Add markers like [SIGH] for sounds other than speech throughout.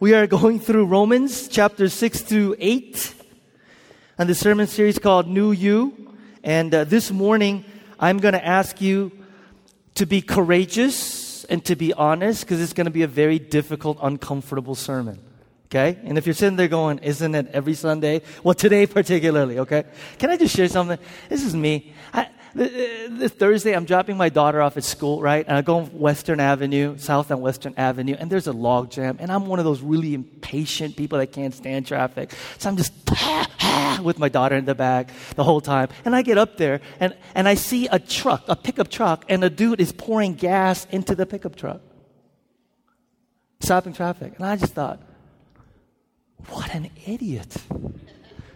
We are going through Romans chapter 6 through 8 on the sermon series called New You. And uh, this morning, I'm going to ask you to be courageous and to be honest because it's going to be a very difficult, uncomfortable sermon. Okay? And if you're sitting there going, isn't it every Sunday? Well, today particularly, okay? Can I just share something? This is me. I, Uh, this Thursday, I'm dropping my daughter off at school, right? And I go on Western Avenue, South and Western Avenue, and there's a log jam. And I'm one of those really impatient people that can't stand traffic. So I'm just [LAUGHS] with my daughter in the back the whole time. And I get up there, and, and I see a truck, a pickup truck, and a dude is pouring gas into the pickup truck, stopping traffic. And I just thought, what an idiot.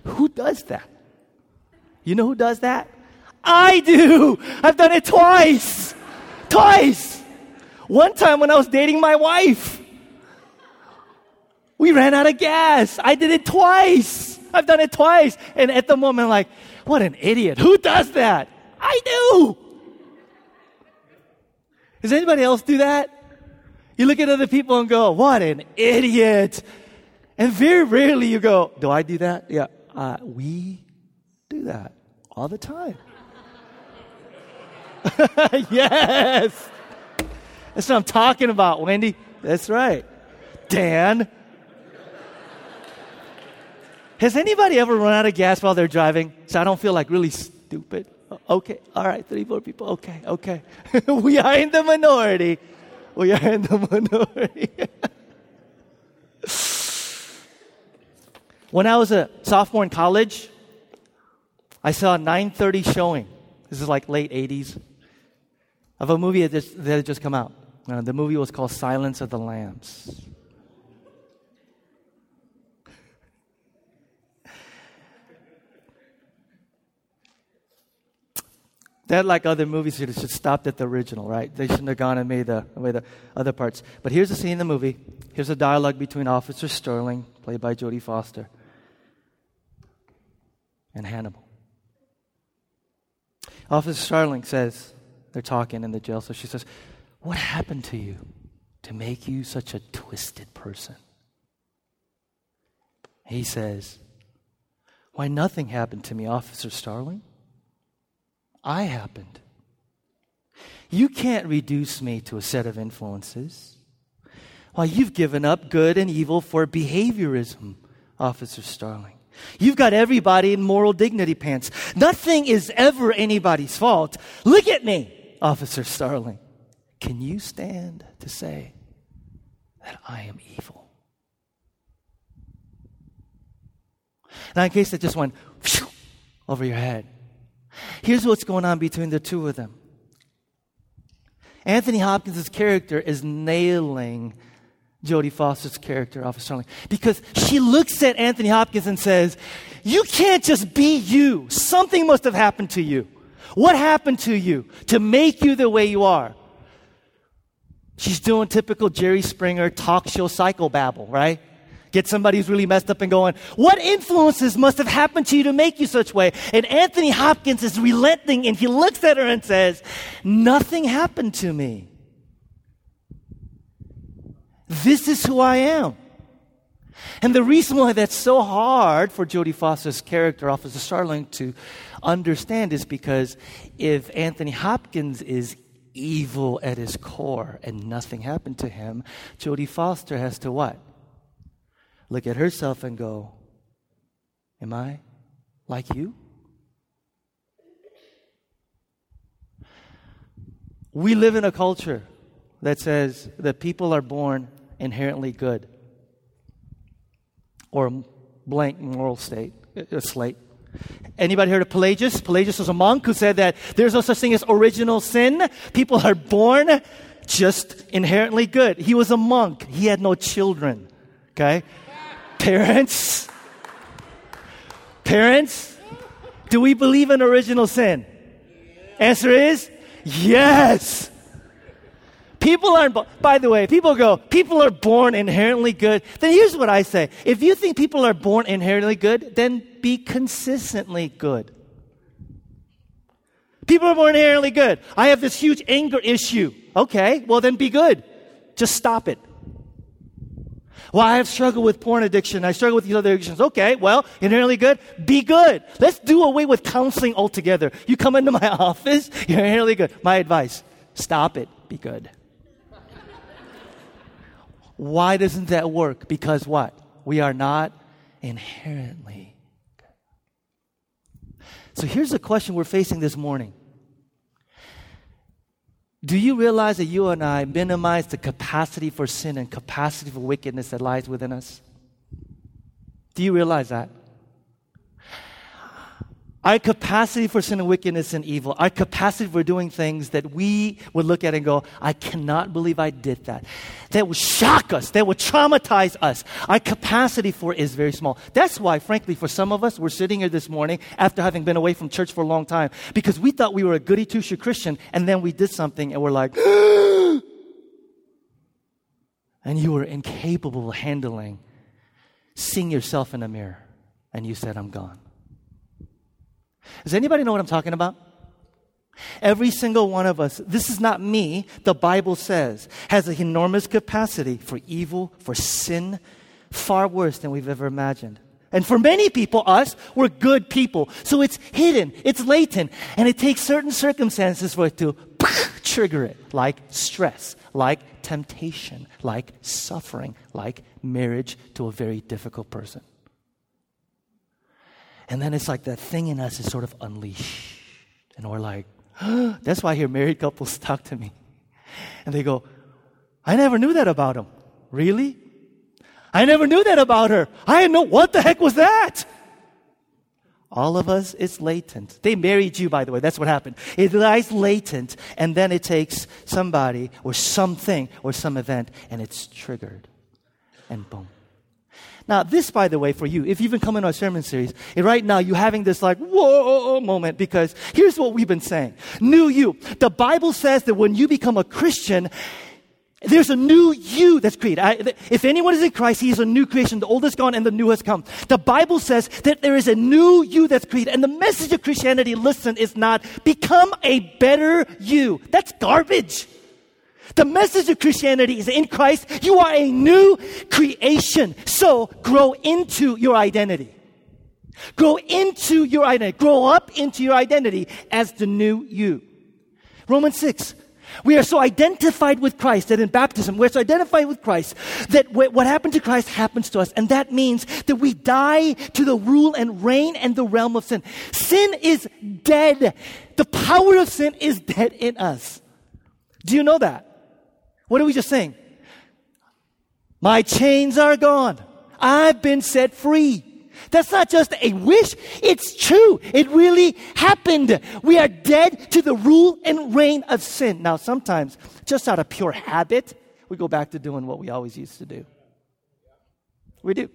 Who does that? You know who does that? I do. I've done it twice. Twice. One time when I was dating my wife, we ran out of gas. I did it twice. I've done it twice. And at the moment, like, what an idiot. Who does that? I do. Does anybody else do that? You look at other people and go, what an idiot. And very rarely you go, do I do that? Yeah, uh, we do that all the time. [LAUGHS] yes. That's what I'm talking about, Wendy. That's right. Dan. Has anybody ever run out of gas while they're driving? So I don't feel like really stupid. Okay, all right, three, four people. Okay, okay. [LAUGHS] we are in the minority. We are in the [LAUGHS] minority. when I was a sophomore in college, I saw a 9:30 showing. This is like late 80s of a movie that, just, that had just come out. Uh, the movie was called Silence of the Lambs. That, like other movies, should have stopped at the original, right? They shouldn't have gone and made the, the other parts. But here's the scene in the movie. Here's a dialogue between Officer Starling, played by Jodie Foster, and Hannibal. Officer Starling says, they're talking in the jail. So she says, What happened to you to make you such a twisted person? He says, Why, nothing happened to me, Officer Starling. I happened. You can't reduce me to a set of influences. Why, you've given up good and evil for behaviorism, Officer Starling. You've got everybody in moral dignity pants. Nothing is ever anybody's fault. Look at me. Officer Starling, can you stand to say that I am evil? Now, in case that just went over your head, here's what's going on between the two of them. Anthony Hopkins' character is nailing Jodie Foster's character, Officer Starling, because she looks at Anthony Hopkins and says, You can't just be you. Something must have happened to you. What happened to you to make you the way you are? She's doing typical Jerry Springer talk show psychobabble, right? Get somebody who's really messed up and going, what influences must have happened to you to make you such way? And Anthony Hopkins is relenting and he looks at her and says, nothing happened to me. This is who I am. And the reason why that's so hard for Jodie Foster's character, Officer Starling, to understand is because if Anthony Hopkins is evil at his core and nothing happened to him, Jodie Foster has to what? Look at herself and go, Am I like you? We live in a culture that says that people are born inherently good or a blank moral state, a slate. Anybody heard of Pelagius? Pelagius was a monk who said that there's no such thing as original sin. People are born just inherently good. He was a monk. He had no children. Okay? Parents? Parents? Do we believe in original sin? Answer is yes. People aren't, by the way, people go, people are born inherently good. Then here's what I say. If you think people are born inherently good, then be consistently good. People are born inherently good. I have this huge anger issue. Okay, well then be good. Just stop it. Well, I have struggled with porn addiction. I struggle with these other addictions. Okay, well, inherently good. Be good. Let's do away with counseling altogether. You come into my [LAUGHS] office, you're inherently good. My advice, stop it. Be good. Why doesn't that work? Because what? We are not inherently good. So here's the question we're facing this morning. Do you realize that you and I minimize the capacity for sin and capacity for wickedness that lies within us? Do you realize that? Our capacity for sin and wickedness and evil, our capacity for doing things that we would look at and go, I cannot believe I did that. That would shock us, that would traumatize us. Our capacity for it is very small. That's why, frankly, for some of us, we're sitting here this morning after having been away from church for a long time because we thought we were a goody two shoe Christian and then we did something and we're like, [GASPS] and you were incapable of handling seeing yourself in a mirror and you said, I'm gone. Does anybody know what I'm talking about? Every single one of us, this is not me, the Bible says, has an enormous capacity for evil, for sin, far worse than we've ever imagined. And for many people, us, we're good people. So it's hidden, it's latent, and it takes certain circumstances for it to [LAUGHS] trigger it, like stress, like temptation, like suffering, like marriage to a very difficult person. And then it's like that thing in us is sort of unleashed. And we're like, [GASPS] that's why I hear married couples [LAUGHS] talk to me. And they go, I never knew that about him. Really? I never knew that about her. I didn't know what the heck was that. All of us, it's latent. They married you, by the way. That's what happened. It lies latent, and then it takes somebody or something or some event, and it's triggered. And boom. Now, this, by the way, for you, if you've been coming to our sermon series, right now you're having this like, whoa moment because here's what we've been saying. New you. The Bible says that when you become a Christian, there's a new you that's created. I, if anyone is in Christ, he is a new creation. The old is gone and the new has come. The Bible says that there is a new you that's created. And the message of Christianity, listen, is not become a better you. That's garbage. The message of Christianity is in Christ, you are a new creation. So grow into your identity. Grow into your identity. Grow up into your identity as the new you. Romans 6. We are so identified with Christ that in baptism, we're so identified with Christ that what happened to Christ happens to us. And that means that we die to the rule and reign and the realm of sin. Sin is dead. The power of sin is dead in us. Do you know that? What are we just saying? My chains are gone. I've been set free. That's not just a wish, it's true. It really happened. We are dead to the rule and reign of sin. Now, sometimes, just out of pure habit, we go back to doing what we always used to do. We do.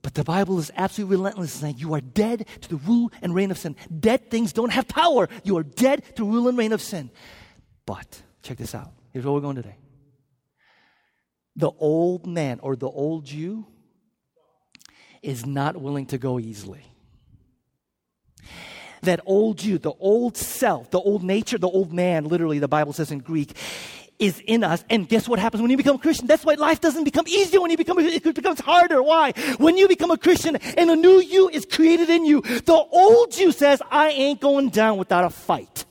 But the Bible is absolutely relentless in saying you are dead to the rule and reign of sin. Dead things don't have power. You are dead to rule and reign of sin. But, check this out. Here's where we're going today. The old man or the old Jew is not willing to go easily. That old Jew, the old self, the old nature, the old man, literally, the Bible says in Greek, is in us. And guess what happens when you become a Christian? That's why life doesn't become easier when you become, it becomes harder. Why? When you become a Christian and a new you is created in you, the old you says, I ain't going down without a fight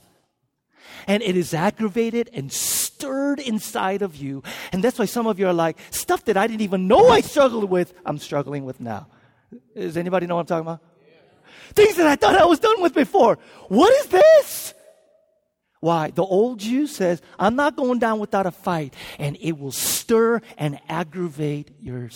and it is aggravated and stirred inside of you. And that's why some of you are like, stuff that I didn't even know I struggled with, I'm struggling with now. Does anybody know what I'm talking about? Things that I thought I was done with before. What is this? Why? The old Jew says, I'm not going down without a fight, and it will stir and aggravate your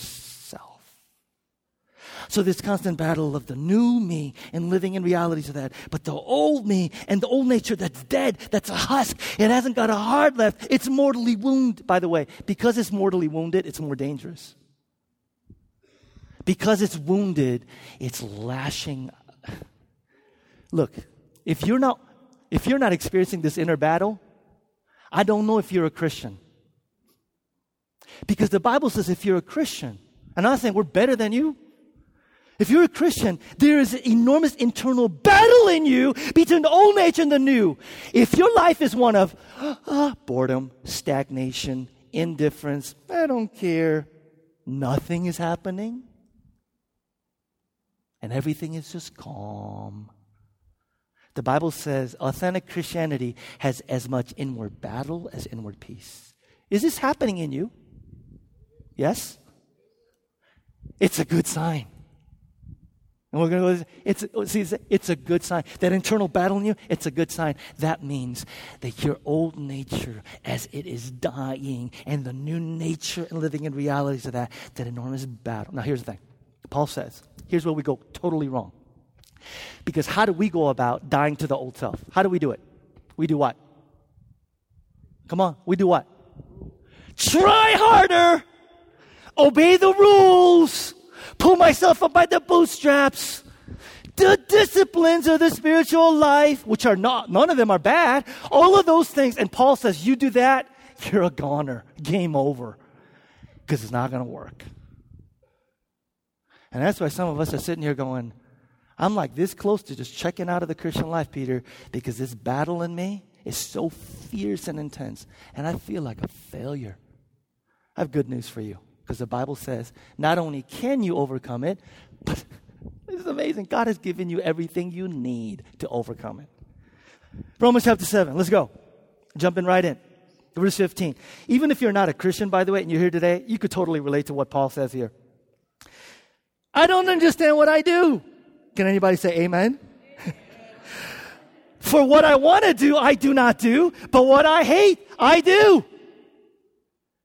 so this constant battle of the new me and living in realities of that, but the old me and the old nature that's dead, that's a husk, it hasn't got a heart left. It's mortally wounded, by the way. Because it's mortally wounded, it's more dangerous. Because it's wounded, it's lashing. Look, if you're not if you're not experiencing this inner battle, I don't know if you're a Christian. Because the Bible says if you're a Christian, and I'm not saying we're better than you, if you're a Christian, there is an enormous internal battle in you between the old nature and the new. If your life is one of uh, [GASPS] boredom, stagnation, indifference. I don't care. Nothing is happening. And everything is just calm. The Bible says authentic Christianity has as much inward battle as inward peace. Is this happening in you? Yes? It's a good sign. And we're going to go, it's, see, it's a good sign. That internal battle in you, it's a good sign. That means that your old nature, as it is dying, and the new nature and living in realities of that, that enormous battle. Now, here's the thing Paul says, here's where we go totally wrong. Because how do we go about dying to the old self? How do we do it? We do what? Come on, we do what? Try harder, obey the rules pull myself up by the bootstraps. The disciplines of the spiritual life, which are not, none of them are bad. All of those things. And Paul says, you do that, you're a goner. Game over. Because it's not going to work. And that's why some of us are sitting here going, I'm like this close to just checking out of the Christian life, Peter, because this battle in me is so fierce and intense. And I feel like a failure. I have good news for you. Because the Bible says not only can you overcome it, [LAUGHS] but this is amazing. God has given you everything you need to overcome it. Romans chapter 7. Let's go. Jumping right in. Verse 15. Even if you're not a Christian, by the way, and you're here today, you could totally relate to what Paul says here. I don't understand what I do. Can anybody say amen? [LAUGHS] For what I want to do, I do not do, but what I hate, I do.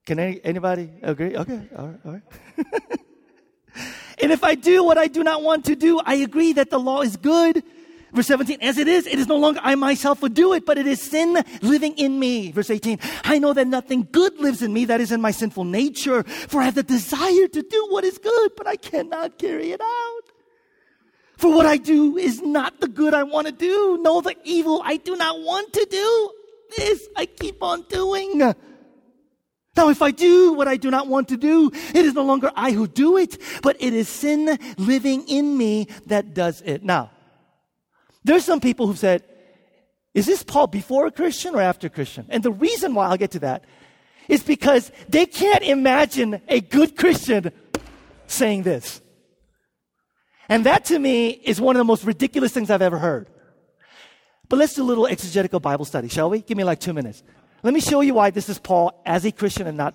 Can any, anybody agree? Okay, all right, all right. [LAUGHS] and if I do what I do not want to do, I agree that the law is good. Verse 17, as it is, it is no longer I myself who do it, but it is sin living in me. Verse 18, I know that nothing good lives in me, that is in my sinful nature, for I have the desire to do what is good, but I cannot carry it out. For what I do is not the good I want to do, no, the evil I do not want to do. This I keep on doing. Now, if I do what I do not want to do, it is no longer I who do it, but it is sin living in me that does it. Now, there's some people who've said, is this Paul before a Christian or after a Christian? And the reason why I'll get to that is because they can't imagine a good Christian saying this. And that to me is one of the most ridiculous things I've ever heard. But let's do a little exegetical Bible study, shall we? Give me like two minutes. Let me show you why this is Paul as a Christian and not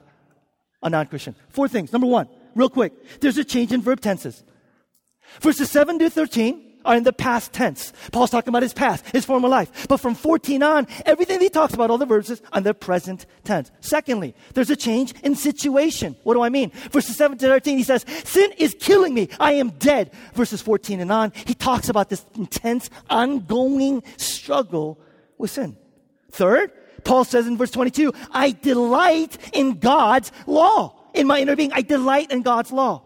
a non Christian. Four things. Number one, real quick, there's a change in verb tenses. Verses 7 to 13 are in the past tense. Paul's talking about his past, his former life. But from 14 on, everything he talks about, all the verses, is on the present tense. Secondly, there's a change in situation. What do I mean? Verses 7 to 13, he says, Sin is killing me. I am dead. Verses 14 and on, he talks about this intense, ongoing struggle with sin. Third, Paul says in verse 22, I delight in God's law. In my inner being, I delight in God's law.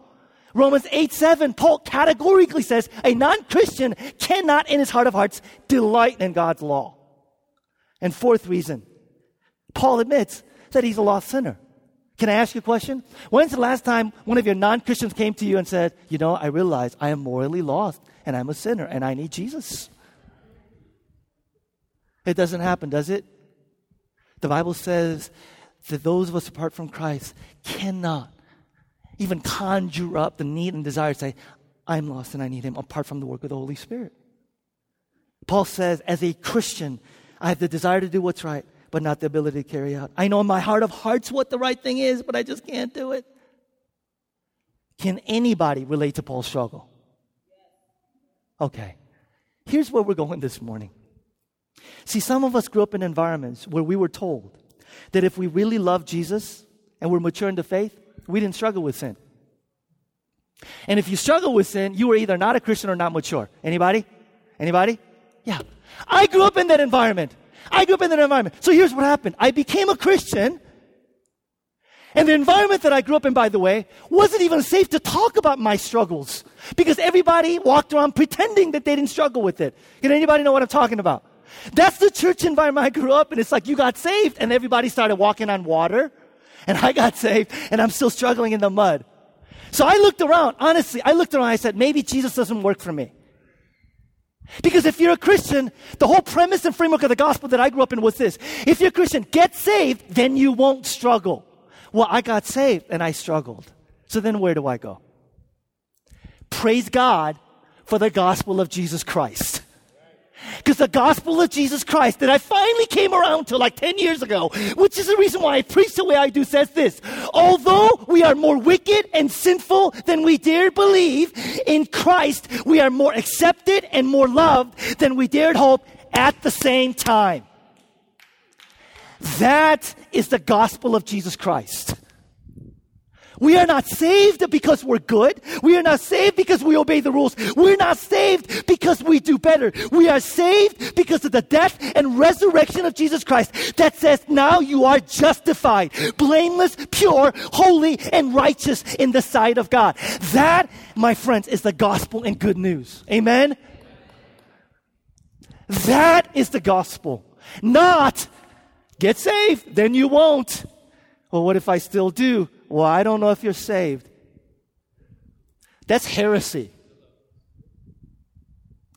Romans 8 7, Paul categorically says a non Christian cannot in his heart of hearts delight in God's law. And fourth reason, Paul admits that he's a lost sinner. Can I ask you a question? When's the last time one of your non Christians came to you and said, You know, I realize I am morally lost and I'm a sinner and I need Jesus? It doesn't happen, does it? The Bible says that those of us apart from Christ cannot even conjure up the need and desire to say, I'm lost and I need Him apart from the work of the Holy Spirit. Paul says, as a Christian, I have the desire to do what's right, but not the ability to carry out. I know in my heart of hearts what the right thing is, but I just can't do it. Can anybody relate to Paul's struggle? Okay. Here's where we're going this morning. See, some of us grew up in environments where we were told that if we really love Jesus and we're mature in the faith, we didn't struggle with sin. And if you struggle with sin, you were either not a Christian or not mature. Anybody? Anybody? Yeah. I grew up in that environment. I grew up in that environment. So here's what happened. I became a Christian. And the environment that I grew up in, by the way, wasn't even safe to talk about my struggles because everybody walked around pretending that they didn't struggle with it. Can anybody know what I'm talking about? That's the church environment I grew up in. It's like you got saved and everybody started walking on water and I got saved and I'm still struggling in the mud. So I looked around, honestly, I looked around, I said, maybe Jesus doesn't work for me. Because if you're a Christian, the whole premise and framework of the gospel that I grew up in was this. If you're a Christian, get saved, then you won't struggle. Well, I got saved and I struggled. So then where do I go? Praise God for the gospel of Jesus Christ. Because the gospel of Jesus Christ that I finally came around to like 10 years ago, which is the reason why I preach the way I do, says this. Although we are more wicked and sinful than we dared believe, in Christ we are more accepted and more loved than we dared hope at the same time. That is the gospel of Jesus Christ. We are not saved because we're good. We are not saved because we obey the rules. We're not saved because we do better. We are saved because of the death and resurrection of Jesus Christ that says now you are justified, blameless, pure, holy, and righteous in the sight of God. That, my friends, is the gospel and good news. Amen? That is the gospel. Not get saved, then you won't. Well, what if I still do? Well, I don't know if you're saved. That's heresy.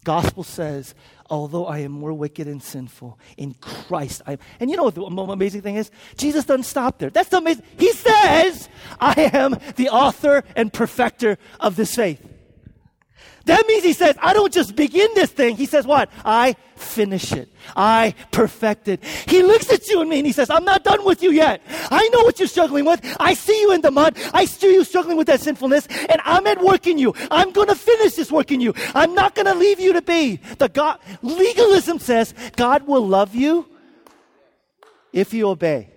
Gospel says, although I am more wicked and sinful, in Christ I am. And you know what the amazing thing is? Jesus doesn't stop there. That's the amazing. He says, I am the author and perfecter of this faith. That means he says, I don't just begin this thing. He says, what? I finish it. I perfect it. He looks at you and me and he says, I'm not done with you yet. I know what you're struggling with. I see you in the mud. I see you struggling with that sinfulness and I'm at work in you. I'm going to finish this work in you. I'm not going to leave you to be. The God, legalism says God will love you if you obey.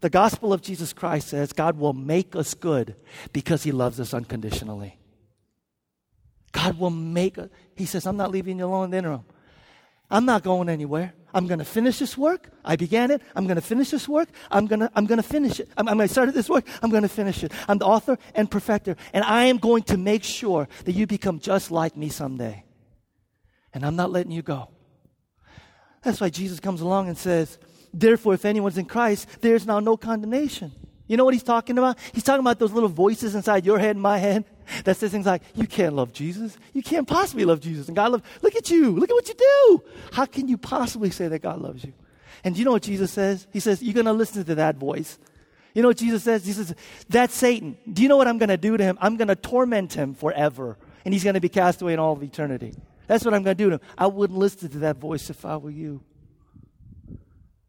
The gospel of Jesus Christ says God will make us good because he loves us unconditionally. God will make a, He says, I'm not leaving you alone in the interim. I'm not going anywhere. I'm going to finish this work. I began it. I'm going to finish this work. I'm going to, I'm going to finish it. I'm, I'm going to start this work. I'm going to finish it. I'm the author and perfecter. And I am going to make sure that you become just like me someday. And I'm not letting you go. That's why Jesus comes along and says, Therefore, if anyone's in Christ, there's now no condemnation. You know what he's talking about? He's talking about those little voices inside your head and my head that says things like, You can't love Jesus. You can't possibly love Jesus. And God loves, look at you. Look at what you do. How can you possibly say that God loves you? And you know what Jesus says? He says, You're going to listen to that voice. You know what Jesus says? He says, That's Satan. Do you know what I'm going to do to him? I'm going to torment him forever. And he's going to be cast away in all of eternity. That's what I'm going to do to him. I wouldn't listen to that voice if I were you.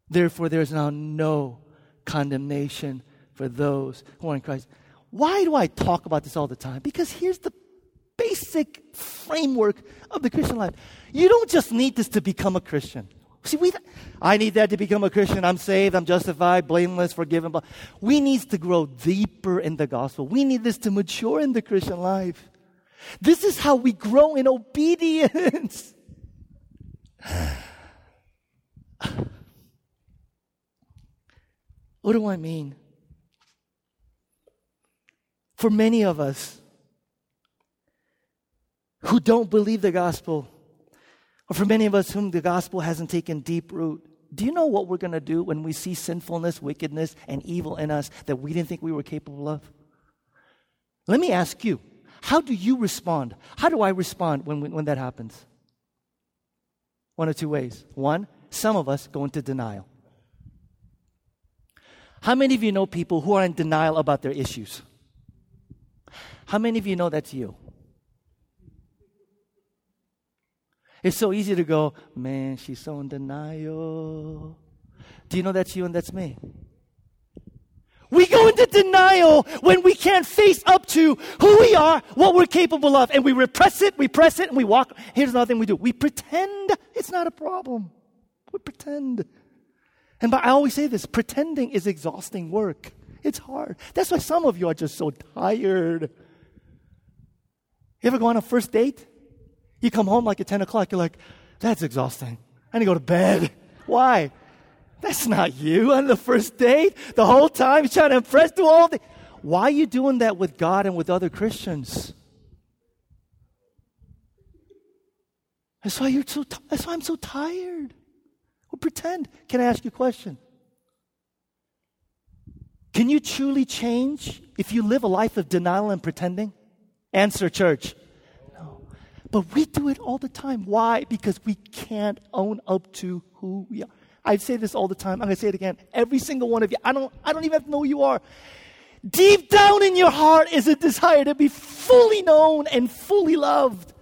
Therefore, there is now no condemnation for those who are in Christ. Why do I talk about this all the time? Because here's the basic framework of the Christian life. You don't just need this to become a Christian. See, we, I need that to become a Christian. I'm saved, I'm justified, blameless, forgiven. But we need to grow deeper in the gospel. We need this to mature in the Christian life. This is how we grow in obedience. [LAUGHS] what do I mean? For many of us who don't believe the gospel, or for many of us whom the gospel hasn't taken deep root, do you know what we're going to do when we see sinfulness, wickedness, and evil in us that we didn't think we were capable of? Let me ask you, how do you respond? How do I respond when, when that happens? One of two ways. One, some of us go into denial. How many of you know people who are in denial about their issues? How many of you know that's you? It's so easy to go, man, she's so in denial. Do you know that's you and that's me? We go into denial when we can't face up to who we are, what we're capable of, and we repress it, we press it, and we walk. Here's another thing we do we pretend it's not a problem. We pretend. And I always say this pretending is exhausting work. It's hard. That's why some of you are just so tired. You ever go on a first date? You come home like at 10 o'clock, you're like, that's exhausting. I need to go to bed. [LAUGHS] Why? That's not you [LAUGHS] on the first date. The whole time you're trying to impress, do all the. Why are you doing that with God and with other Christians? That's why you're so. T- that's why I'm so tired. Well, pretend. Can I ask you a question? Can you truly change if you live a life of denial and pretending? Answer, church. No. But we do it all the time. Why? Because we can't own up to who we are. I say this all the time. I'm going to say it again. Every single one of you. I don't, I don't even have to know who you are. Deep down in your heart is a desire to be fully known and fully loved.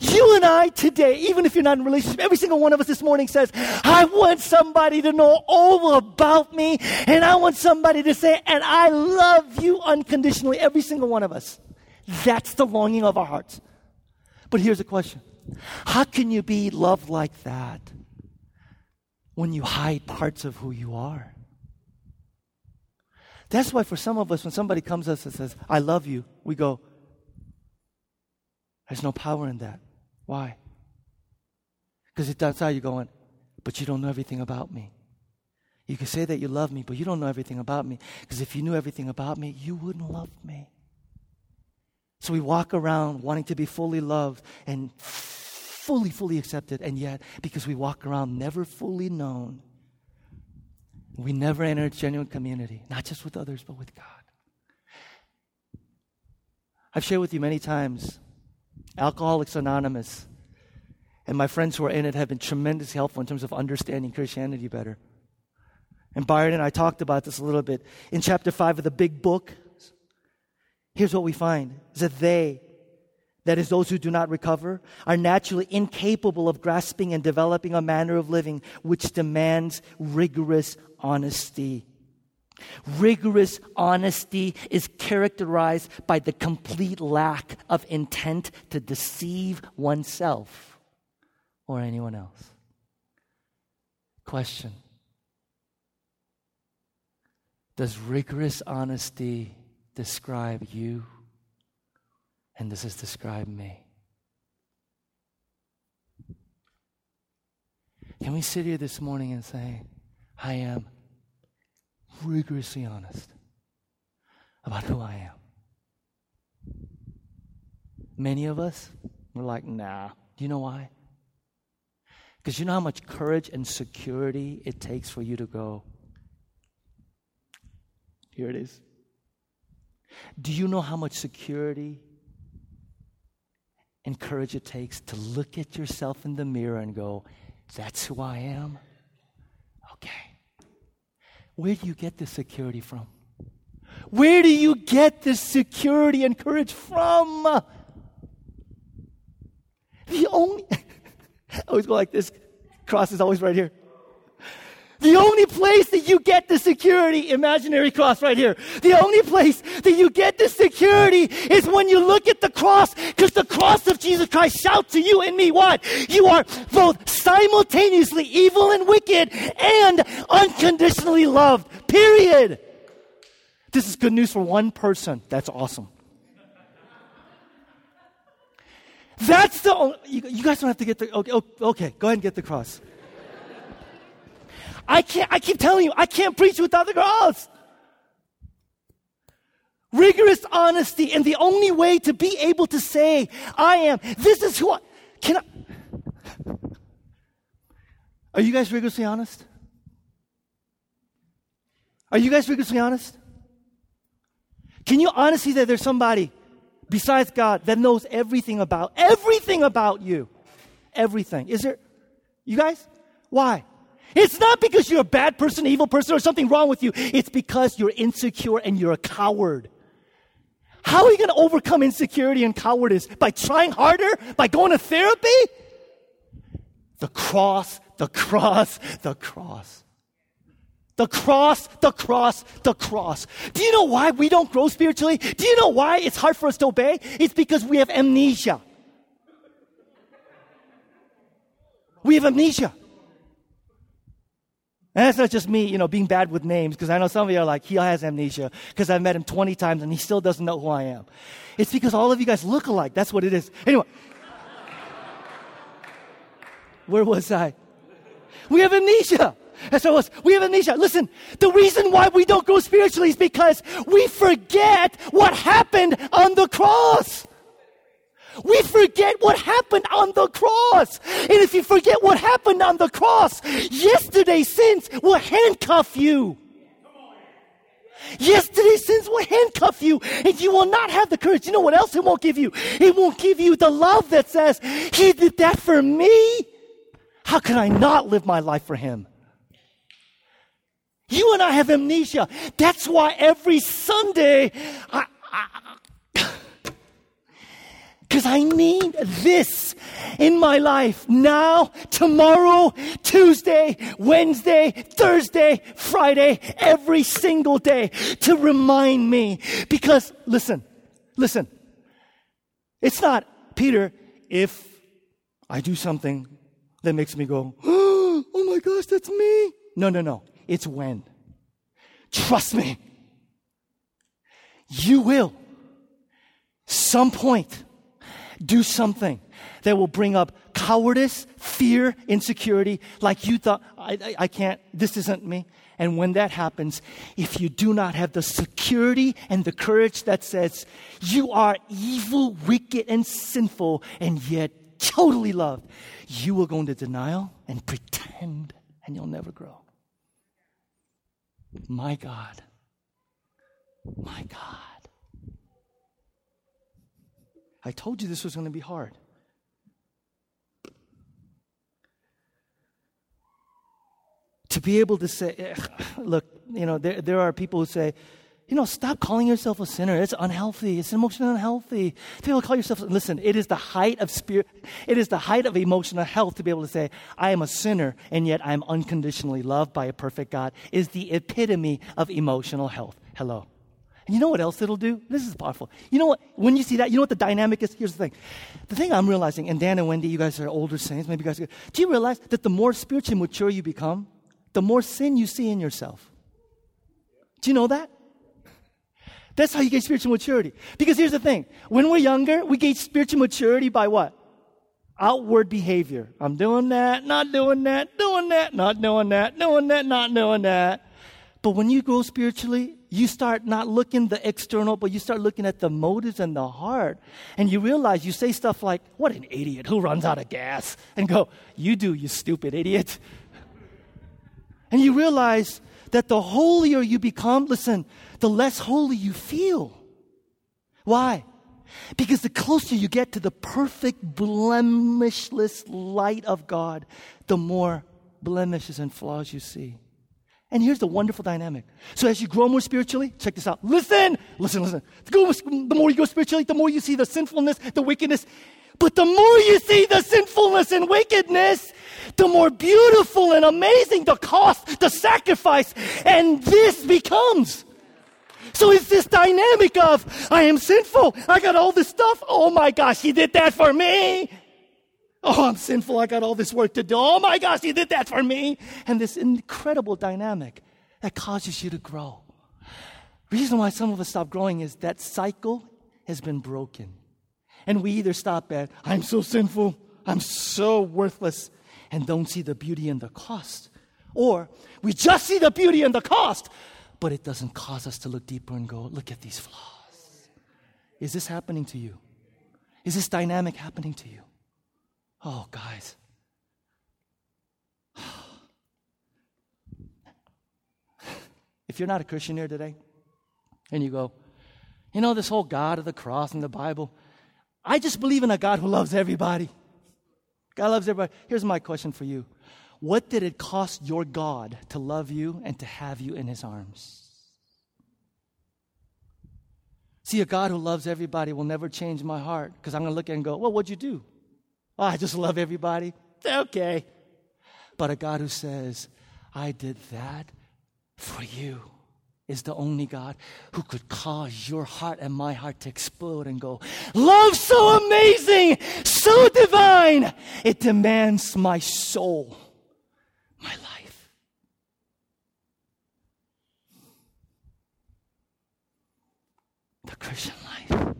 You and I today, even if you're not in relationship, every single one of us this morning says, I want somebody to know all about me, and I want somebody to say, and I love you unconditionally, every single one of us. That's the longing of our hearts. But here's a question How can you be loved like that when you hide parts of who you are? That's why, for some of us, when somebody comes to us and says, I love you, we go, There's no power in that. Why? Because it's outside you're going, But you don't know everything about me. You can say that you love me, but you don't know everything about me. Because if you knew everything about me, you wouldn't love me. So we walk around wanting to be fully loved and fully, fully accepted, and yet, because we walk around never fully known, we never enter genuine community, not just with others, but with God. I've shared with you many times Alcoholics Anonymous. And my friends who are in it have been tremendously helpful in terms of understanding Christianity better. And Byron and I talked about this a little bit. In chapter 5 of the big book, here's what we find is that they, that is, those who do not recover, are naturally incapable of grasping and developing a manner of living which demands rigorous honesty. Rigorous honesty is characterized by the complete lack of intent to deceive oneself or anyone else. Question Does rigorous honesty describe you? And this describe me? Can we sit here this morning and say, I am rigorously honest about who I am. Many of us, we're like, nah. Do you know why? Because you know how much courage and security it takes for you to go, here it is. Do you know how much security and courage it takes to look at yourself in the mirror and go, that's who I am? Okay. Where do you get this security from? Where do you get this security and courage from? The only, [LAUGHS] I always go like this. Cross is always right here. The only place that you get the security, imaginary cross right here. The only place that you get the security is when you look at the cross, because the cross of Jesus Christ shouts to you and me what? You are both simultaneously evil and wicked and unconditionally loved. Period. This is good news for one person. That's awesome. That's the only, you, you guys don't have to get the, okay, okay, go ahead and get the cross. I can't, I keep telling you, I can't preach without the cross. Rigorous honesty, and the only way to be able to say, I am, this is who I, can I, are you guys rigorously honest? Are you guys rigorously honest? Can you honestly say there's somebody besides God that knows everything about everything about you? Everything. Is there you guys? Why? It's not because you're a bad person, evil person, or something wrong with you. It's because you're insecure and you're a coward. How are you going to overcome insecurity and cowardice? By trying harder? By going to therapy? The cross, the cross, the cross. The cross, the cross, the cross. Do you know why we don't grow spiritually? Do you know why it's hard for us to obey? It's because we have amnesia. We have amnesia. And that's not just me, you know, being bad with names, because I know some of you are like, he has amnesia, because I've met him 20 times and he still doesn't know who I am. It's because all of you guys look alike. That's what it is. Anyway. Where was I? We have amnesia. And so was, we have amnesia. Listen, the reason why we don't grow spiritually is because we forget what happened on the cross. We forget what happened on the cross. And if you forget what happened on the cross, yesterday's sins will handcuff you. Yesterday's sins will handcuff you, and you will not have the courage. You know what else it won't give you? It won't give you the love that says, He did that for me. How can I not live my life for Him? You and I have amnesia. That's why every Sunday, I, because I, need this in my life now, tomorrow, Tuesday, Wednesday, Thursday, Friday, every single day to remind me. Because listen, listen, it's not, Peter, if I do something that makes me go, [GASPS] oh my gosh, that's me. No, no, no. It's when. Trust me. You will, some point, do something that will bring up cowardice, fear, insecurity, like you thought, I, I, I, can't, this isn't me. And when that happens, if you do not have the security and the courage that says, you are evil, wicked, and sinful, and yet totally loved, you will go into denial and pretend, and you'll never grow. My God. My God. I told you this was going to be hard. To be able to say, eh, [SIGHS] look, you know, there, there are people who say, you know, stop calling yourself a sinner. It's unhealthy. It's emotionally unhealthy. To be able to call yourself, listen, it is the height of spirit, it is the height of emotional health to be able to say, I am a sinner and yet I am unconditionally loved by a perfect God is the epitome of emotional health. Hello. And you know what else it'll do? This is powerful. You know what? When you see that, you know what the dynamic is? Here's the thing. The thing I'm realizing, and Dan and Wendy, you guys are older saints, maybe you guys, do you realize that the more spiritually mature you become, the more sin you see in yourself? Do you know that? That's how you get spiritual maturity. Because here's the thing. When we're younger, we get spiritual maturity by what? Outward behavior. I'm doing that, not doing that, doing that, not doing that, doing that, not doing that. But when you grow spiritually, you start not looking the external, but you start looking at the motives and the heart. And you realize you say stuff like, What an idiot who runs out of gas? And go, You do, you stupid idiot. And you realize that the holier you become, listen, the less holy you feel. Why? Because the closer you get to the perfect, blemishless light of God, the more blemishes and flaws you see. And here's the wonderful dynamic. So as you grow more spiritually, check this out. Listen, listen, listen. The more you go spiritually, the more you see the sinfulness, the wickedness. But the more you see the sinfulness and wickedness, the more beautiful and amazing the cost, the sacrifice, and this becomes. So it's this dynamic of, I am sinful. I got all this stuff. Oh my gosh, he did that for me. Oh, I'm sinful. I got all this work to do. Oh my gosh, he did that for me. And this incredible dynamic that causes you to grow. Reason why some of us stop growing is that cycle has been broken. And we either stop at, I'm so sinful, I'm so worthless, and don't see the beauty and the cost. Or we just see the beauty and the cost, but it doesn't cause us to look deeper and go, look at these flaws. Is this happening to you? Is this dynamic happening to you? Oh, guys. [SIGHS] if you're not a Christian here today, and you go, you know, this whole God of the cross and the Bible, I just believe in a God who loves everybody. God loves everybody. Here's my question for you what did it cost your God to love you and to have you in his arms? See, a God who loves everybody will never change my heart because I'm going to look at it and go, Well, what'd you do? Oh, I just love everybody. Okay. But a God who says, I did that for you is the only God who could cause your heart and my heart to explode and go, Love so amazing, so divine, it demands my soul my life. The Christian life.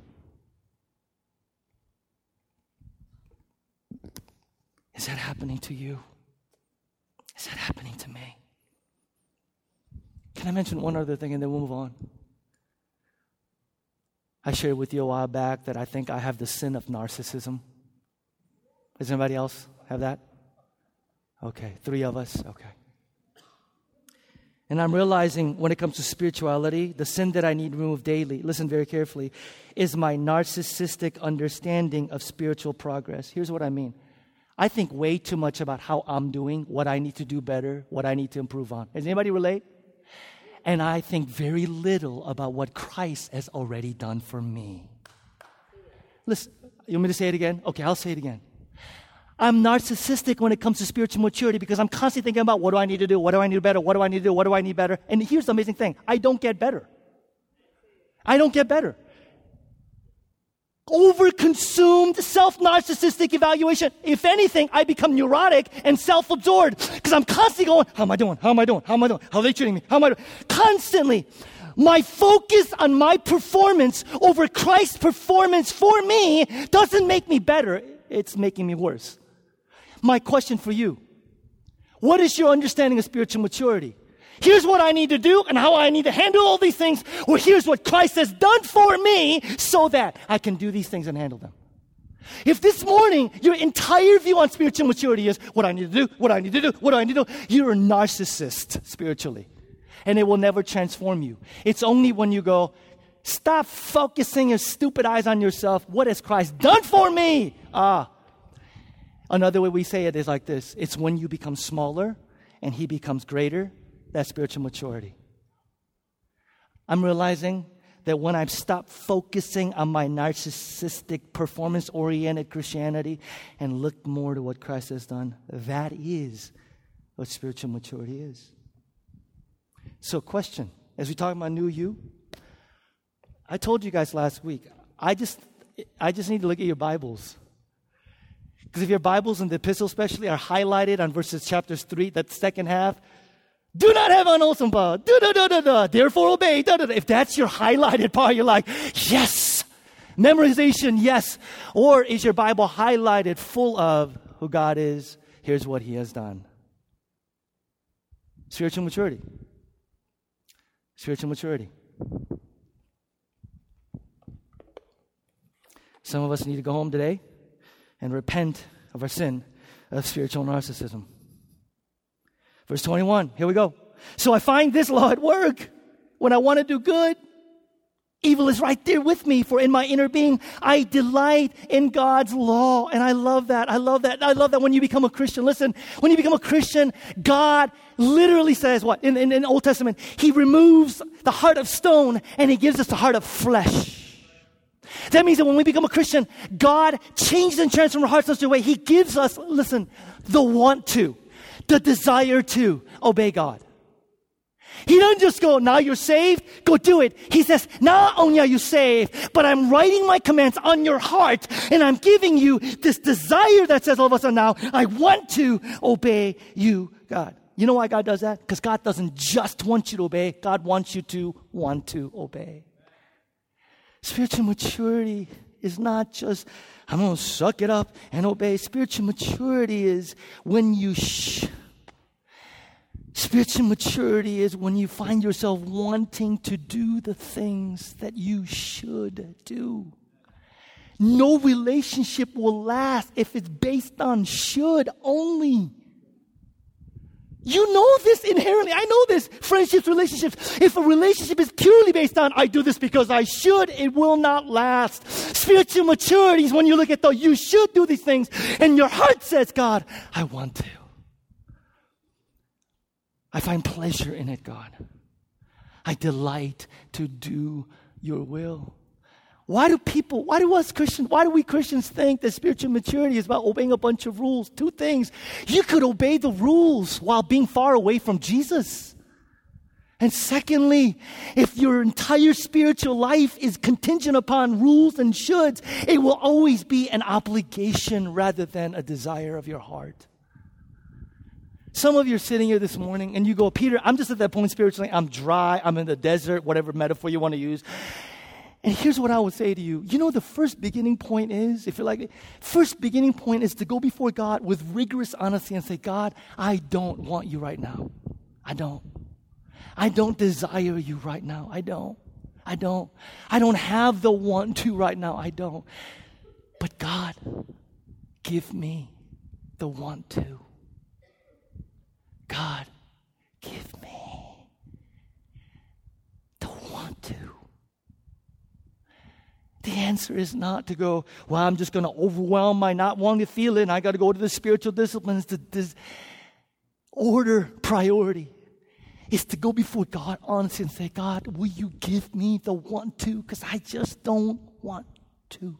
Is that happening to you? Is that happening to me? Can I mention one other thing and then we'll move on? I shared with you a while back that I think I have the sin of narcissism. Does anybody else have that? Okay, three of us. Okay. And I'm realizing when it comes to spirituality, the sin that I need to remove daily, listen very carefully, is my narcissistic understanding of spiritual progress. Here's what I mean I think way too much about how I'm doing, what I need to do better, what I need to improve on. Does anybody relate? and I think very little about what Christ has already done for me. Listen, you want me to say it again? Okay, I'll say it again. I'm narcissistic when it comes to spiritual maturity because I'm constantly thinking about what do I need to do? What do I need better? What do I need to do? What do I need better? And here's the amazing thing I don't get better. I don't get better. Overconsumed, self narcissistic evaluation. If anything, I become neurotic and self absorbed because I'm constantly going, How am I doing? How am I doing? How am I doing? How are they treating me? How am I doing? Constantly. My focus on my performance over Christ's performance for me doesn't make me better, it's making me worse. My question for you What is your understanding of spiritual maturity? Here's what I need to do and how I need to handle all these things. Well, here's what Christ has done for me so that I can do these things and handle them. If this morning your entire view on spiritual maturity is what I need to do, what I need to do, what I need to do, you're a narcissist spiritually. And it will never transform you. It's only when you go, stop focusing your stupid eyes on yourself. What has Christ done for me? Ah, Another way we say it is like this it's when you become smaller and he becomes greater, that's spiritual maturity. I'm realizing that when I've stopped focusing on my narcissistic, performance oriented Christianity and looked more to what Christ has done, that is what spiritual maturity is. So, question as we talk about new you, I told you guys last week, I just, I just need to look at your Bibles. Because if your Bibles and the epistle especially are highlighted on verses chapters 3, that second half, do not have unwholesome power. Da, da, da, da, da. Therefore obey. Da, da, da. If that's your highlighted part, you're like, yes. Memorization, yes. Or is your Bible highlighted full of who God is? Here's what He has done. Spiritual maturity. Spiritual maturity. Some of us need to go home today and repent of our sin of spiritual narcissism. Verse 21, here we go. So I find this law at work. When I want to do good, evil is right there with me. For in my inner being, I delight in God's law. And I love that. I love that. I love that when you become a Christian. Listen, when you become a Christian, God literally says what? In, in, in Old Testament, He removes the heart of stone and He gives us the heart of flesh. That means that when we become a Christian, God changes and transforms our hearts in such a way He gives us, listen, the want to, the desire to obey God. He doesn't just go, now you're saved, go do it. He says, not only are you saved, but I'm writing my commands on your heart and I'm giving you this desire that says all of a sudden now, I want to obey you, God. You know why God does that? Because God doesn't just want you to obey, God wants you to want to obey. Spiritual maturity is not just, I'm going to suck it up and obey. Spiritual maturity is when you sh- Spiritual maturity is when you find yourself wanting to do the things that you should do. No relationship will last if it's based on should only. You know this inherently. I know this. Friendships, relationships. If a relationship is purely based on, I do this because I should, it will not last. Spiritual maturity is when you look at the, you should do these things, and your heart says, God, I want to. I find pleasure in it, God. I delight to do your will. Why do people, why do us Christians, why do we Christians think that spiritual maturity is about obeying a bunch of rules? Two things. You could obey the rules while being far away from Jesus. And secondly, if your entire spiritual life is contingent upon rules and shoulds, it will always be an obligation rather than a desire of your heart. Some of you are sitting here this morning and you go, Peter, I'm just at that point spiritually. I'm dry. I'm in the desert, whatever metaphor you want to use. And here's what I would say to you. You know, the first beginning point is, if you're like, first beginning point is to go before God with rigorous honesty and say, God, I don't want you right now. I don't. I don't desire you right now. I don't. I don't. I don't have the want to right now. I don't. But God, give me the want to. God, give me the want to. The answer is not to go, well, I'm just going to overwhelm my not wanting to feel it, and I got to go to the spiritual disciplines to this order priority. is to go before God honestly and say, God, will you give me the want to? Because I just don't want to.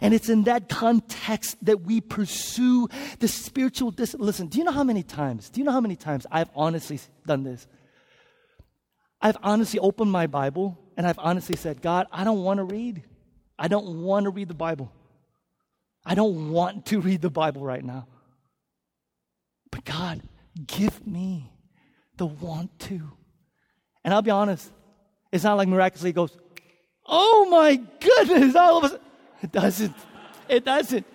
And it's in that context that we pursue the spiritual dis- Listen, do you know how many times, do you know how many times I've honestly done this? I've honestly opened my Bible and I've honestly said, God, I don't want to read. I don't want to read the Bible. I don't want to read the Bible right now. But God, give me the want to. And I'll be honest, it's not like miraculously goes, oh my goodness, all of a sudden. It doesn't. It doesn't.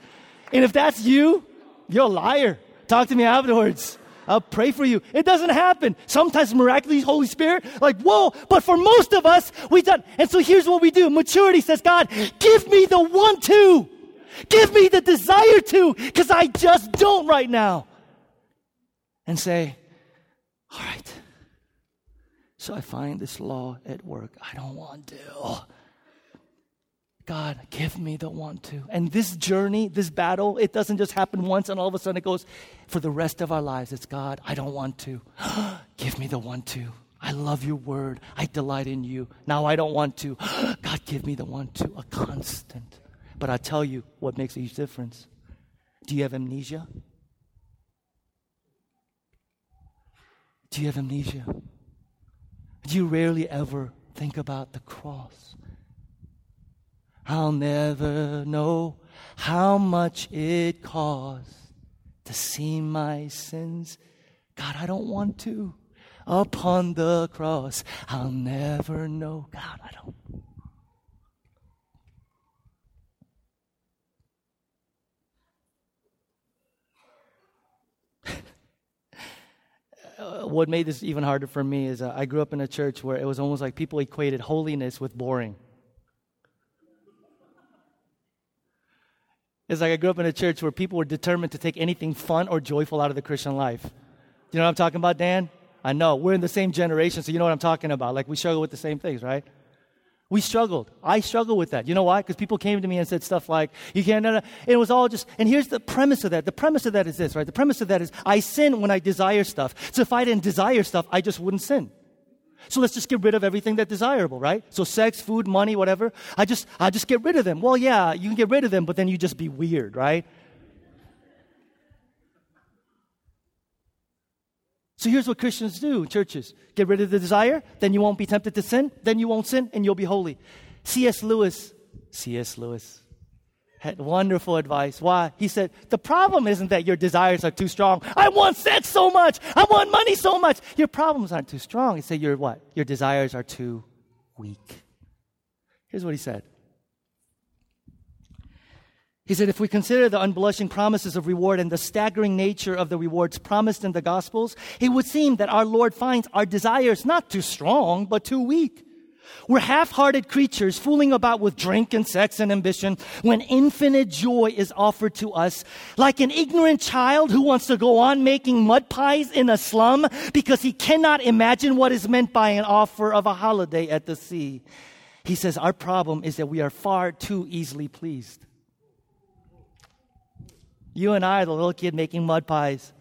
And if that's you, you're a liar. Talk to me afterwards. I'll pray for you. It doesn't happen. Sometimes miraculously, Holy Spirit, like, whoa, but for most of us, we done. And so here's what we do. Maturity says, God, give me the want to. Give me the desire to, because I just don't right now. And say, all right. So I find this law at work. I don't want to. God, give me the want to. And this journey, this battle, it doesn't just happen once and all of a sudden it goes for the rest of our lives. It's God, I don't want to. [GASPS] give me the want to. I love your word. I delight in you. Now I don't want to. [GASPS] God, give me the want to. A constant. But I tell you what makes a huge difference. Do you have amnesia? Do you have amnesia? Do you rarely ever think about the cross? I'll never know how much it cost to see my sins. God, I don't want to. Upon the cross, I'll never know. God, I don't. [LAUGHS] what made this even harder for me is uh, I grew up in a church where it was almost like people equated holiness with boring. It's like I grew up in a church where people were determined to take anything fun or joyful out of the Christian life. You know what I'm talking about, Dan? I know. We're in the same generation, so you know what I'm talking about. Like we struggle with the same things, right? We struggled. I struggled with that. You know why? Because people came to me and said stuff like, you can't, no, no. It was all just, and here's the premise of that. The premise of that is this, right? The premise of that is I sin when I desire stuff. So if I didn't desire stuff, I just wouldn't sin. So let's just get rid of everything that's desirable, right? So sex, food, money, whatever. I just, I just get rid of them. Well, yeah, you can get rid of them, but then you just be weird, right? So here's what Christians do churches get rid of the desire, then you won't be tempted to sin, then you won't sin, and you'll be holy. C.S. Lewis, C.S. Lewis, had wonderful advice. Why? He said, The problem isn't that your desires are too strong. I want sex so much. I want money so much. Your problems aren't too strong. He said, Your what? Your desires are too weak. Here's what he said. He said, if we consider the unblushing promises of reward and the staggering nature of the rewards promised in the Gospels, it would seem that our Lord finds our desires not too strong, but too weak. We're half-hearted creatures fooling about with drink and sex and ambition when infinite joy is offered to us. Like an ignorant child who wants to go on making mud pies in a slum because he cannot imagine what is meant by an offer of a holiday at the sea. He says our problem is that we are far too easily pleased. You and I are the little kid making mud pies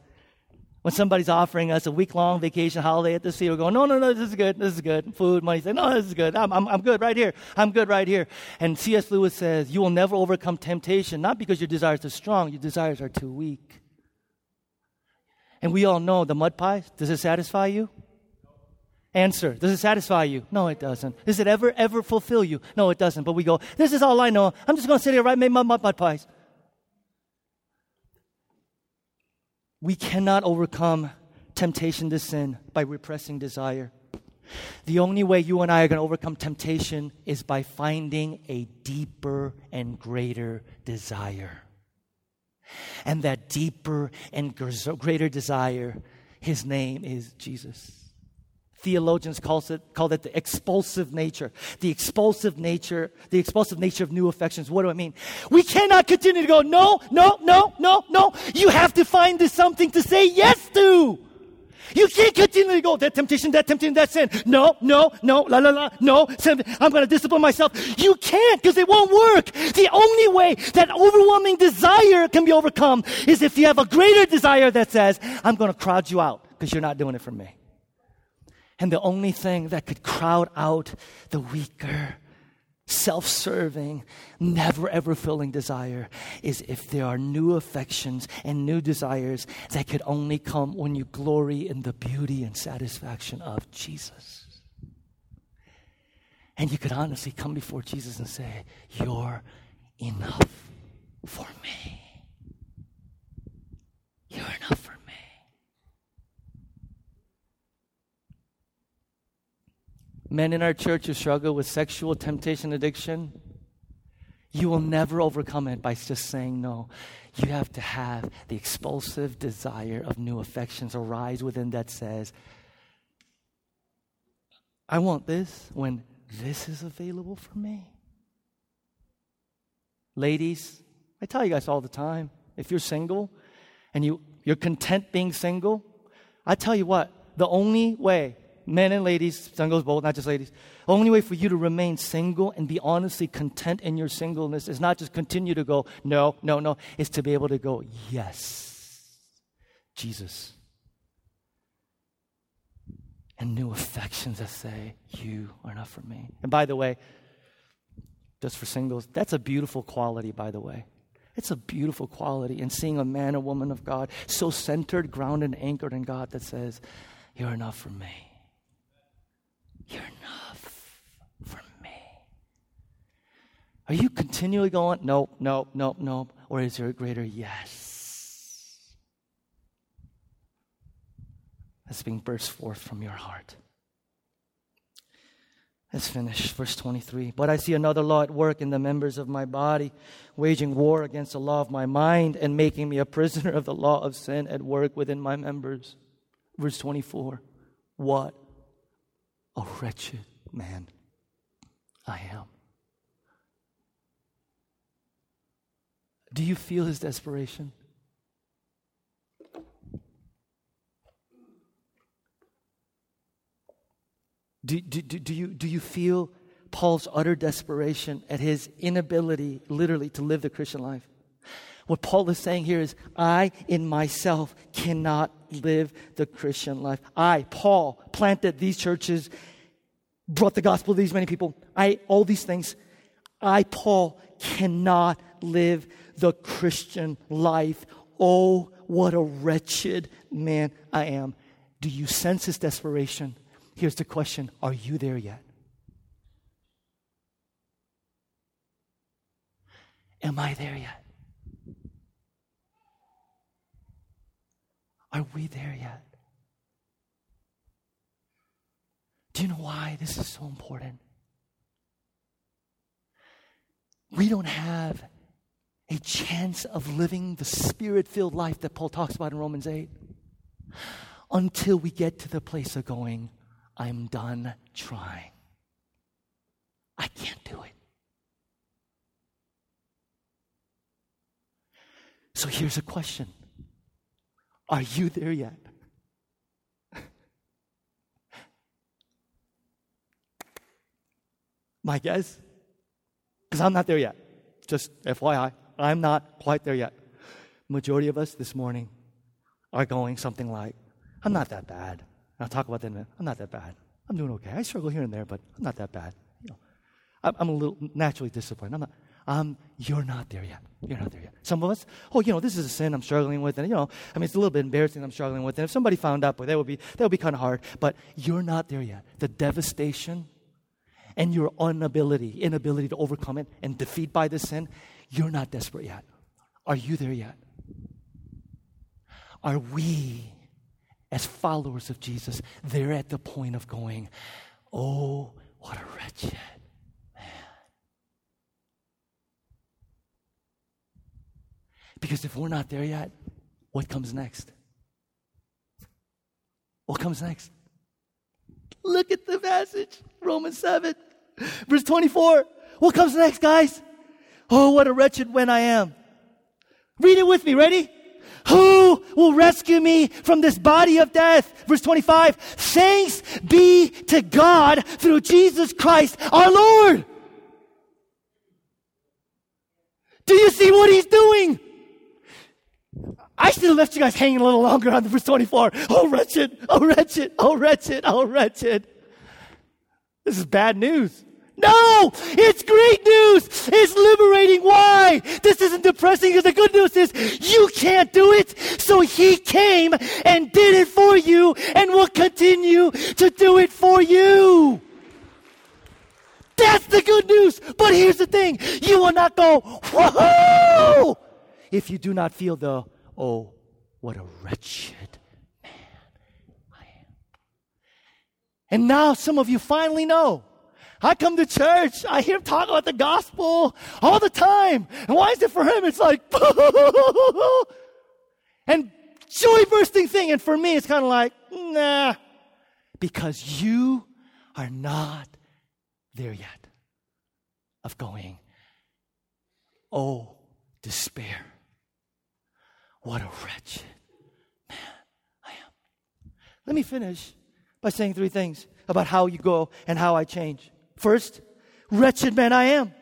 when somebody's offering us a week long vacation holiday at the sea, we're going, no, no, no, this is good, this is good. Food, money, say, no, this is good. I'm, I'm, I'm good right here. I'm good right here. And C.S. Lewis says, you will never overcome temptation, not because your desires are strong, your desires are too weak. And we all know the mud pie, does it satisfy you? Answer, does it satisfy you? No, it doesn't. Does it ever, ever fulfill you? No, it doesn't. But we go, this is all I know. I'm just going to sit here, right, make my mud, mud pies. We cannot overcome temptation to sin by repressing desire. The only way you and I are going to overcome temptation is by finding a deeper and greater desire. And that deeper and greater desire, his name is Jesus theologians calls it, call it the expulsive nature. The expulsive nature, the expulsive nature of new affections. What do I mean? We cannot continue to go, no, no, no, no, no. You have to find something to say yes to. You can't continue to go, that temptation, that temptation, that sin. No, no, no, la, la, la, no. I'm going to discipline myself. You can't because it won't work. The only way that overwhelming desire can be overcome is if you have a greater desire that says, I'm going to crowd you out because you're not doing it for me. And the only thing that could crowd out the weaker, self serving, never ever filling desire is if there are new affections and new desires that could only come when you glory in the beauty and satisfaction of Jesus. And you could honestly come before Jesus and say, You're enough for me. You're enough for me. Men in our church who struggle with sexual temptation addiction, you will never overcome it by just saying no. You have to have the explosive desire of new affections arise within that says, I want this when this is available for me. Ladies, I tell you guys all the time if you're single and you, you're content being single, I tell you what, the only way, men and ladies, singles both, not just ladies, the only way for you to remain single and be honestly content in your singleness is not just continue to go, no, no, no, is to be able to go, yes, Jesus and new affections that say, You are enough for me. And by the way, just for singles, that's a beautiful quality, by the way. It's a beautiful quality in seeing a man or woman of God so centered, grounded, and anchored in God that says, You're enough for me. You're enough for me. Are you continually going, Nope, nope, nope, nope? Or is there a greater yes? that's being burst forth from your heart. Let's finish. Verse 23. But I see another law at work in the members of my body, waging war against the law of my mind and making me a prisoner of the law of sin at work within my members. Verse 24. What a wretched man I am. Do you feel his desperation? Do, do, do, you, do you feel Paul's utter desperation at his inability, literally, to live the Christian life? What Paul is saying here is, I in myself cannot live the Christian life. I, Paul, planted these churches, brought the gospel to these many people. I, all these things. I, Paul, cannot live the Christian life. Oh, what a wretched man I am. Do you sense his desperation? Here's the question Are you there yet? Am I there yet? Are we there yet? Do you know why this is so important? We don't have a chance of living the spirit filled life that Paul talks about in Romans 8 until we get to the place of going, I'm done trying. I can't do it. So here's a question Are you there yet? [LAUGHS] My guess? Because I'm not there yet. Just FYI, I'm not quite there yet. Majority of us this morning are going something like, I'm not that bad. I'll talk about that in a minute. I'm not that bad. I'm doing okay. I struggle here and there, but I'm not that bad. You know, I'm, a little naturally disciplined. I'm not. Um, you're not there yet. You're not there yet. Some of us, oh, you know, this is a sin I'm struggling with, and you know, I mean, it's a little bit embarrassing I'm struggling with, and if somebody found out, boy, that would be that would be kind of hard. But you're not there yet. The devastation and your inability, inability to overcome it and defeat by the sin, you're not desperate yet. Are you there yet? Are we as followers of Jesus, they're at the point of going, Oh, what a wretched man. Because if we're not there yet, what comes next? What comes next? Look at the passage, Romans 7, verse 24. What comes next, guys? Oh, what a wretched when I am. Read it with me. Ready? Who will rescue me from this body of death? Verse 25. Thanks be to God through Jesus Christ our Lord. Do you see what he's doing? I should have left you guys hanging a little longer on the verse 24. Oh, wretched, oh, wretched, oh, wretched, oh, wretched. This is bad news. No, it's great news. It's liberating. Why? This isn't depressing because the good news is you can't do it. So he came and did it for you and will continue to do it for you. That's the good news. But here's the thing. You will not go, whoa, if you do not feel the, oh, what a wretched man I am. And now some of you finally know I come to church. I hear him talk about the gospel all the time. And why is it for him? It's like, [LAUGHS] and joy bursting thing. And for me, it's kind of like, nah, because you are not there yet of going, oh, despair. What a wretched man I am. Let me finish by saying three things about how you go and how I change. First, wretched man I am.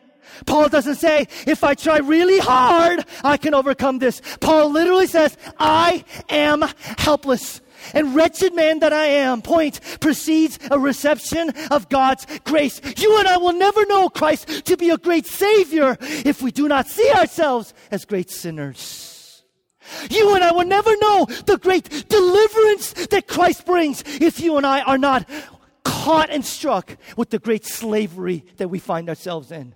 Paul doesn't say, if I try really hard, I can overcome this. Paul literally says, I am helpless. And wretched man that I am, point, precedes a reception of God's grace. You and I will never know Christ to be a great Savior if we do not see ourselves as great sinners. You and I will never know the great deliverance that Christ brings if you and I are not caught and struck with the great slavery that we find ourselves in.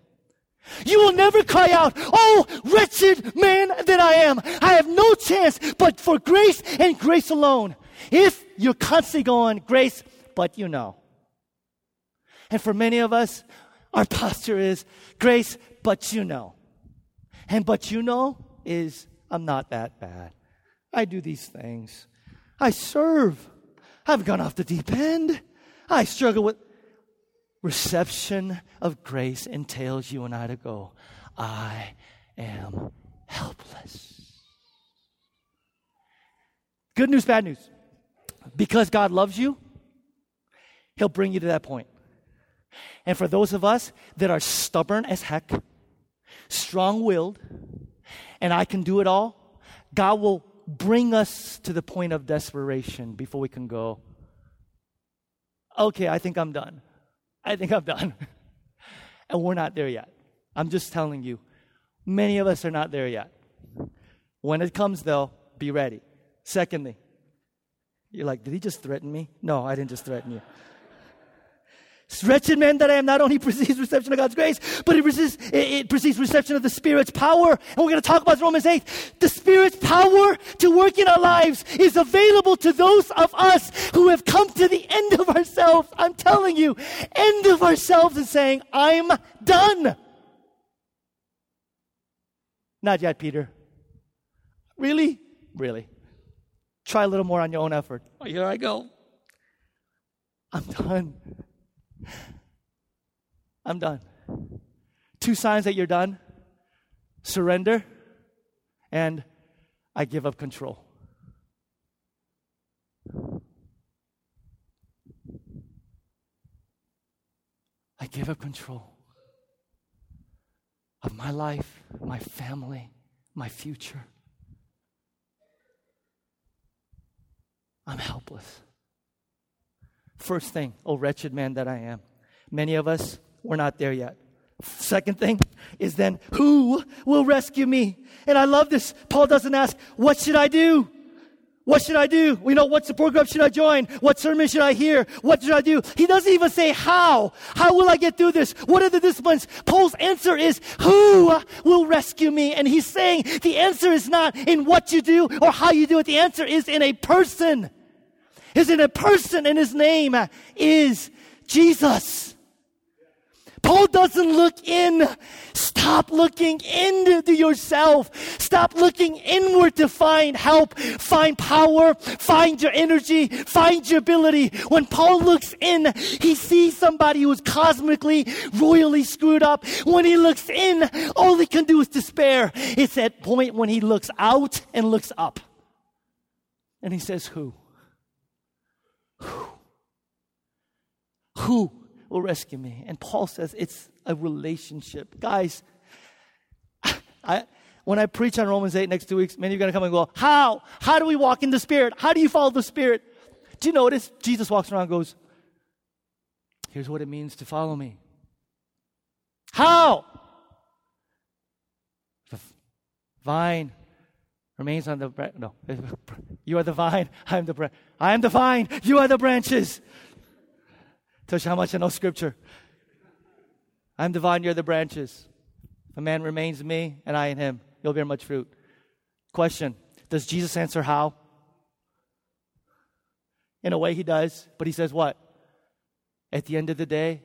You will never cry out, Oh, wretched man that I am. I have no chance but for grace and grace alone. If you're constantly going, grace, but you know. And for many of us, our posture is grace, but you know. And but you know is, I'm not that bad. I do these things. I serve. I've gone off the deep end. I struggle with reception of grace entails you and I to go, I am helpless. Good news, bad news. Because God loves you, He'll bring you to that point. And for those of us that are stubborn as heck, strong willed, and I can do it all, God will bring us to the point of desperation before we can go, okay, I think I'm done. I think I'm done. [LAUGHS] and we're not there yet. I'm just telling you, many of us are not there yet. When it comes, though, be ready. Secondly, you're like, did he just threaten me? No, I didn't just threaten you. Wretched man that I am not only precedes reception of God's grace, but it, precedes, it, it precedes reception of the Spirit's power. And we're going to talk about Romans 8. The Spirit's power to work in our lives is available to those of us who have come to the end of ourselves. I'm telling you, end of ourselves and saying, I'm done. Not yet, Peter. Really? Really? Try a little more on your own effort. Oh, here I go. I'm done. I'm done. Two signs that you're done surrender and I give up control. I give up control of my life, my family, my future. I'm helpless. First thing, oh wretched man that I am. Many of us, we're not there yet. Second thing is then, who will rescue me? And I love this. Paul doesn't ask, what should I do? What should I do? You know, what support group should I join? What sermon should I hear? What should I do? He doesn't even say how. How will I get through this? What are the disciplines? Paul's answer is, who will rescue me? And he's saying the answer is not in what you do or how you do it. The answer is in a person is in a person and his name is Jesus. Paul doesn't look in. Stop looking into yourself. Stop looking inward to find help, find power, find your energy, find your ability. When Paul looks in, he sees somebody who's cosmically, royally screwed up. When he looks in, all he can do is despair. It's that point when he looks out and looks up. And he says, Who? Who will rescue me? And Paul says it's a relationship. Guys, I, when I preach on Romans 8 next two weeks, many of you are going to come and go, How? How do we walk in the Spirit? How do you follow the Spirit? Do you notice Jesus walks around goes, Here's what it means to follow me. How? The vine remains on the branch. No, [LAUGHS] you are the vine. I am the branch. I am the vine. You are the branches. Tells you how much I know Scripture. I am the vine. You are the branches. If a man remains in me and I in him, you'll bear much fruit. Question: Does Jesus answer how? In a way, he does, but he says what? At the end of the day,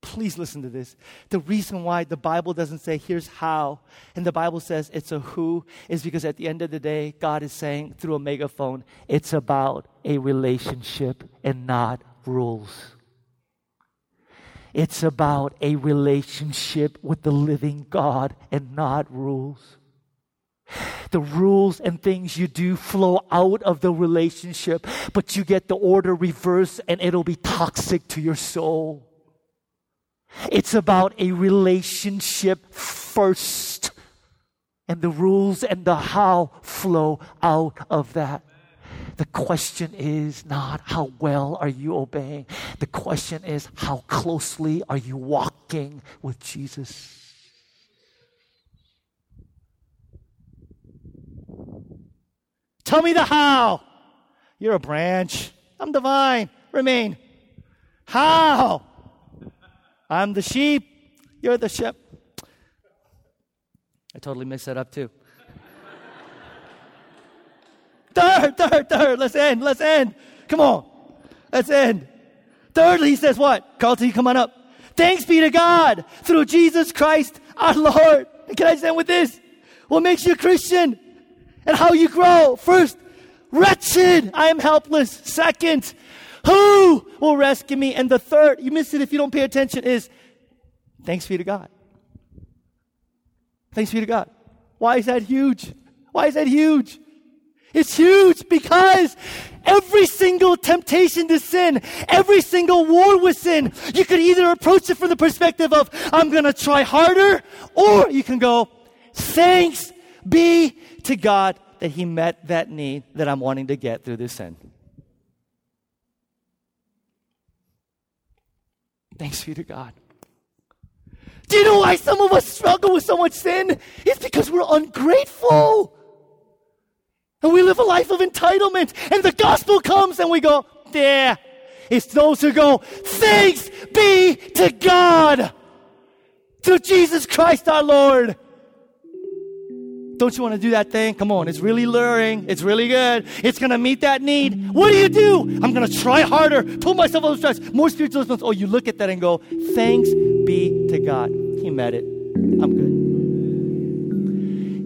Please listen to this. The reason why the Bible doesn't say, here's how, and the Bible says it's a who, is because at the end of the day, God is saying through a megaphone, it's about a relationship and not rules. It's about a relationship with the living God and not rules. The rules and things you do flow out of the relationship, but you get the order reversed and it'll be toxic to your soul. It's about a relationship first. And the rules and the how flow out of that. The question is not how well are you obeying. The question is how closely are you walking with Jesus. Tell me the how. You're a branch. I'm divine. Remain. How? I'm the sheep, you're the shepherd. I totally messed that up too. third, third, third, let's end, let's end. Come on, let's end. Thirdly, he says what? Carlton, you come on up. Thanks be to God through Jesus Christ our Lord. And can I just end with this? What makes you a Christian and how you grow? First, wretched, I am helpless. Second, who will rescue me? And the third, you miss it if you don't pay attention, is thanks be to God. Thanks be to God. Why is that huge? Why is that huge? It's huge because every single temptation to sin, every single war with sin, you could either approach it from the perspective of, I'm going to try harder, or you can go, thanks be to God that He met that need that I'm wanting to get through this sin. Thanks be to God. Do you know why some of us struggle with so much sin? It's because we're ungrateful. And we live a life of entitlement. And the gospel comes and we go, yeah. It's those who go, thanks be to God to Jesus Christ our Lord. Don't you want to do that thing? Come on, it's really luring. It's really good. It's going to meet that need. What do you do? I'm going to try harder, pull myself out of stress. More spiritual response. Oh, you look at that and go, thanks be to God. He met it. I'm good.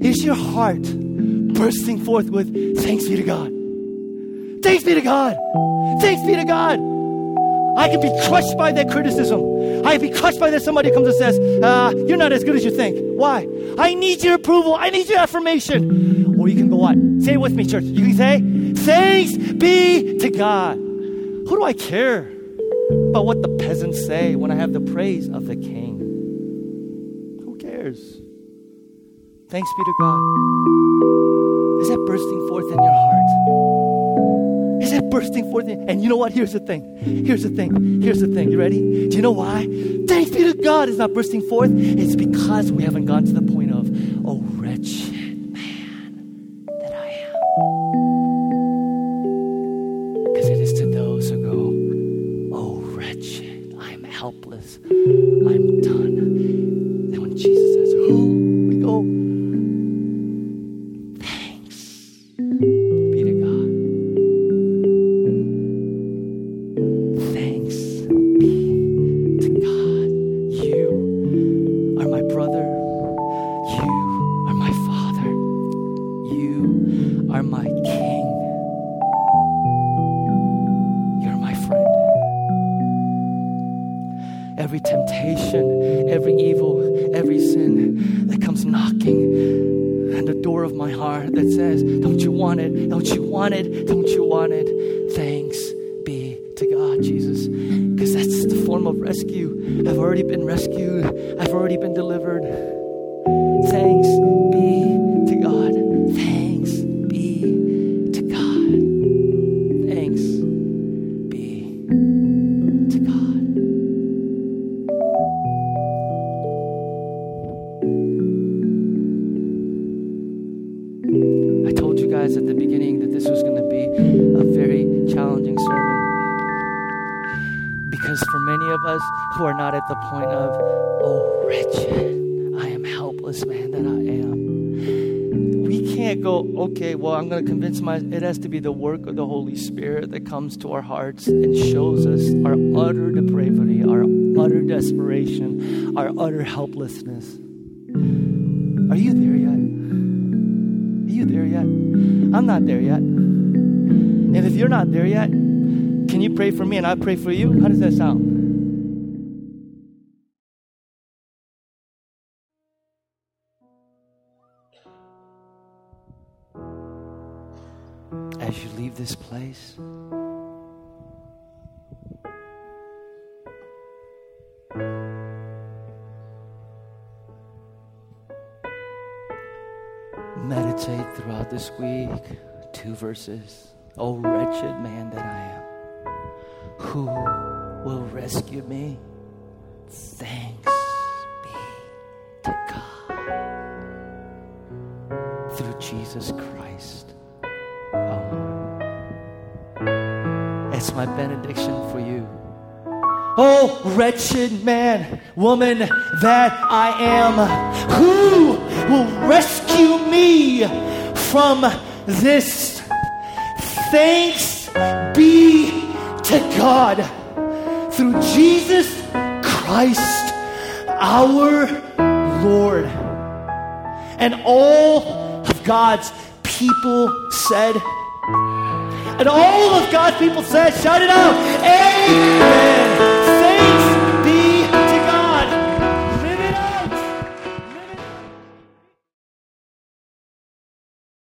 Is your heart bursting forth with thanks be to God? Thanks be to God. Thanks be to God. I can be crushed by that criticism. I can be crushed by that somebody comes and says, uh, You're not as good as you think. Why? I need your approval. I need your affirmation. Or you can go what? Say it with me, church. You can say, Thanks be to God. Who do I care about what the peasants say when I have the praise of the king? Who cares? Thanks be to God. Is that bursting forth in your heart? Is bursting forth? And you know what? Here's the thing. Here's the thing. Here's the thing. You ready? Do you know why? Thanks be to God it's not bursting forth. It's because we haven't gotten to the point can't go, okay, well, I'm going to convince my, it has to be the work of the Holy Spirit that comes to our hearts and shows us our utter depravity, our utter desperation, our utter helplessness. Are you there yet? Are you there yet? I'm not there yet. And if you're not there yet, can you pray for me and I pray for you? How does that sound? Leave this place, meditate throughout this week two verses. Oh, wretched man that I am, who will rescue me? Thanks be to God through Jesus Christ. Benediction for you. Oh, wretched man, woman that I am, who will rescue me from this? Thanks be to God through Jesus Christ our Lord. And all of God's people said, and all of God's people said, shout it out, Amen.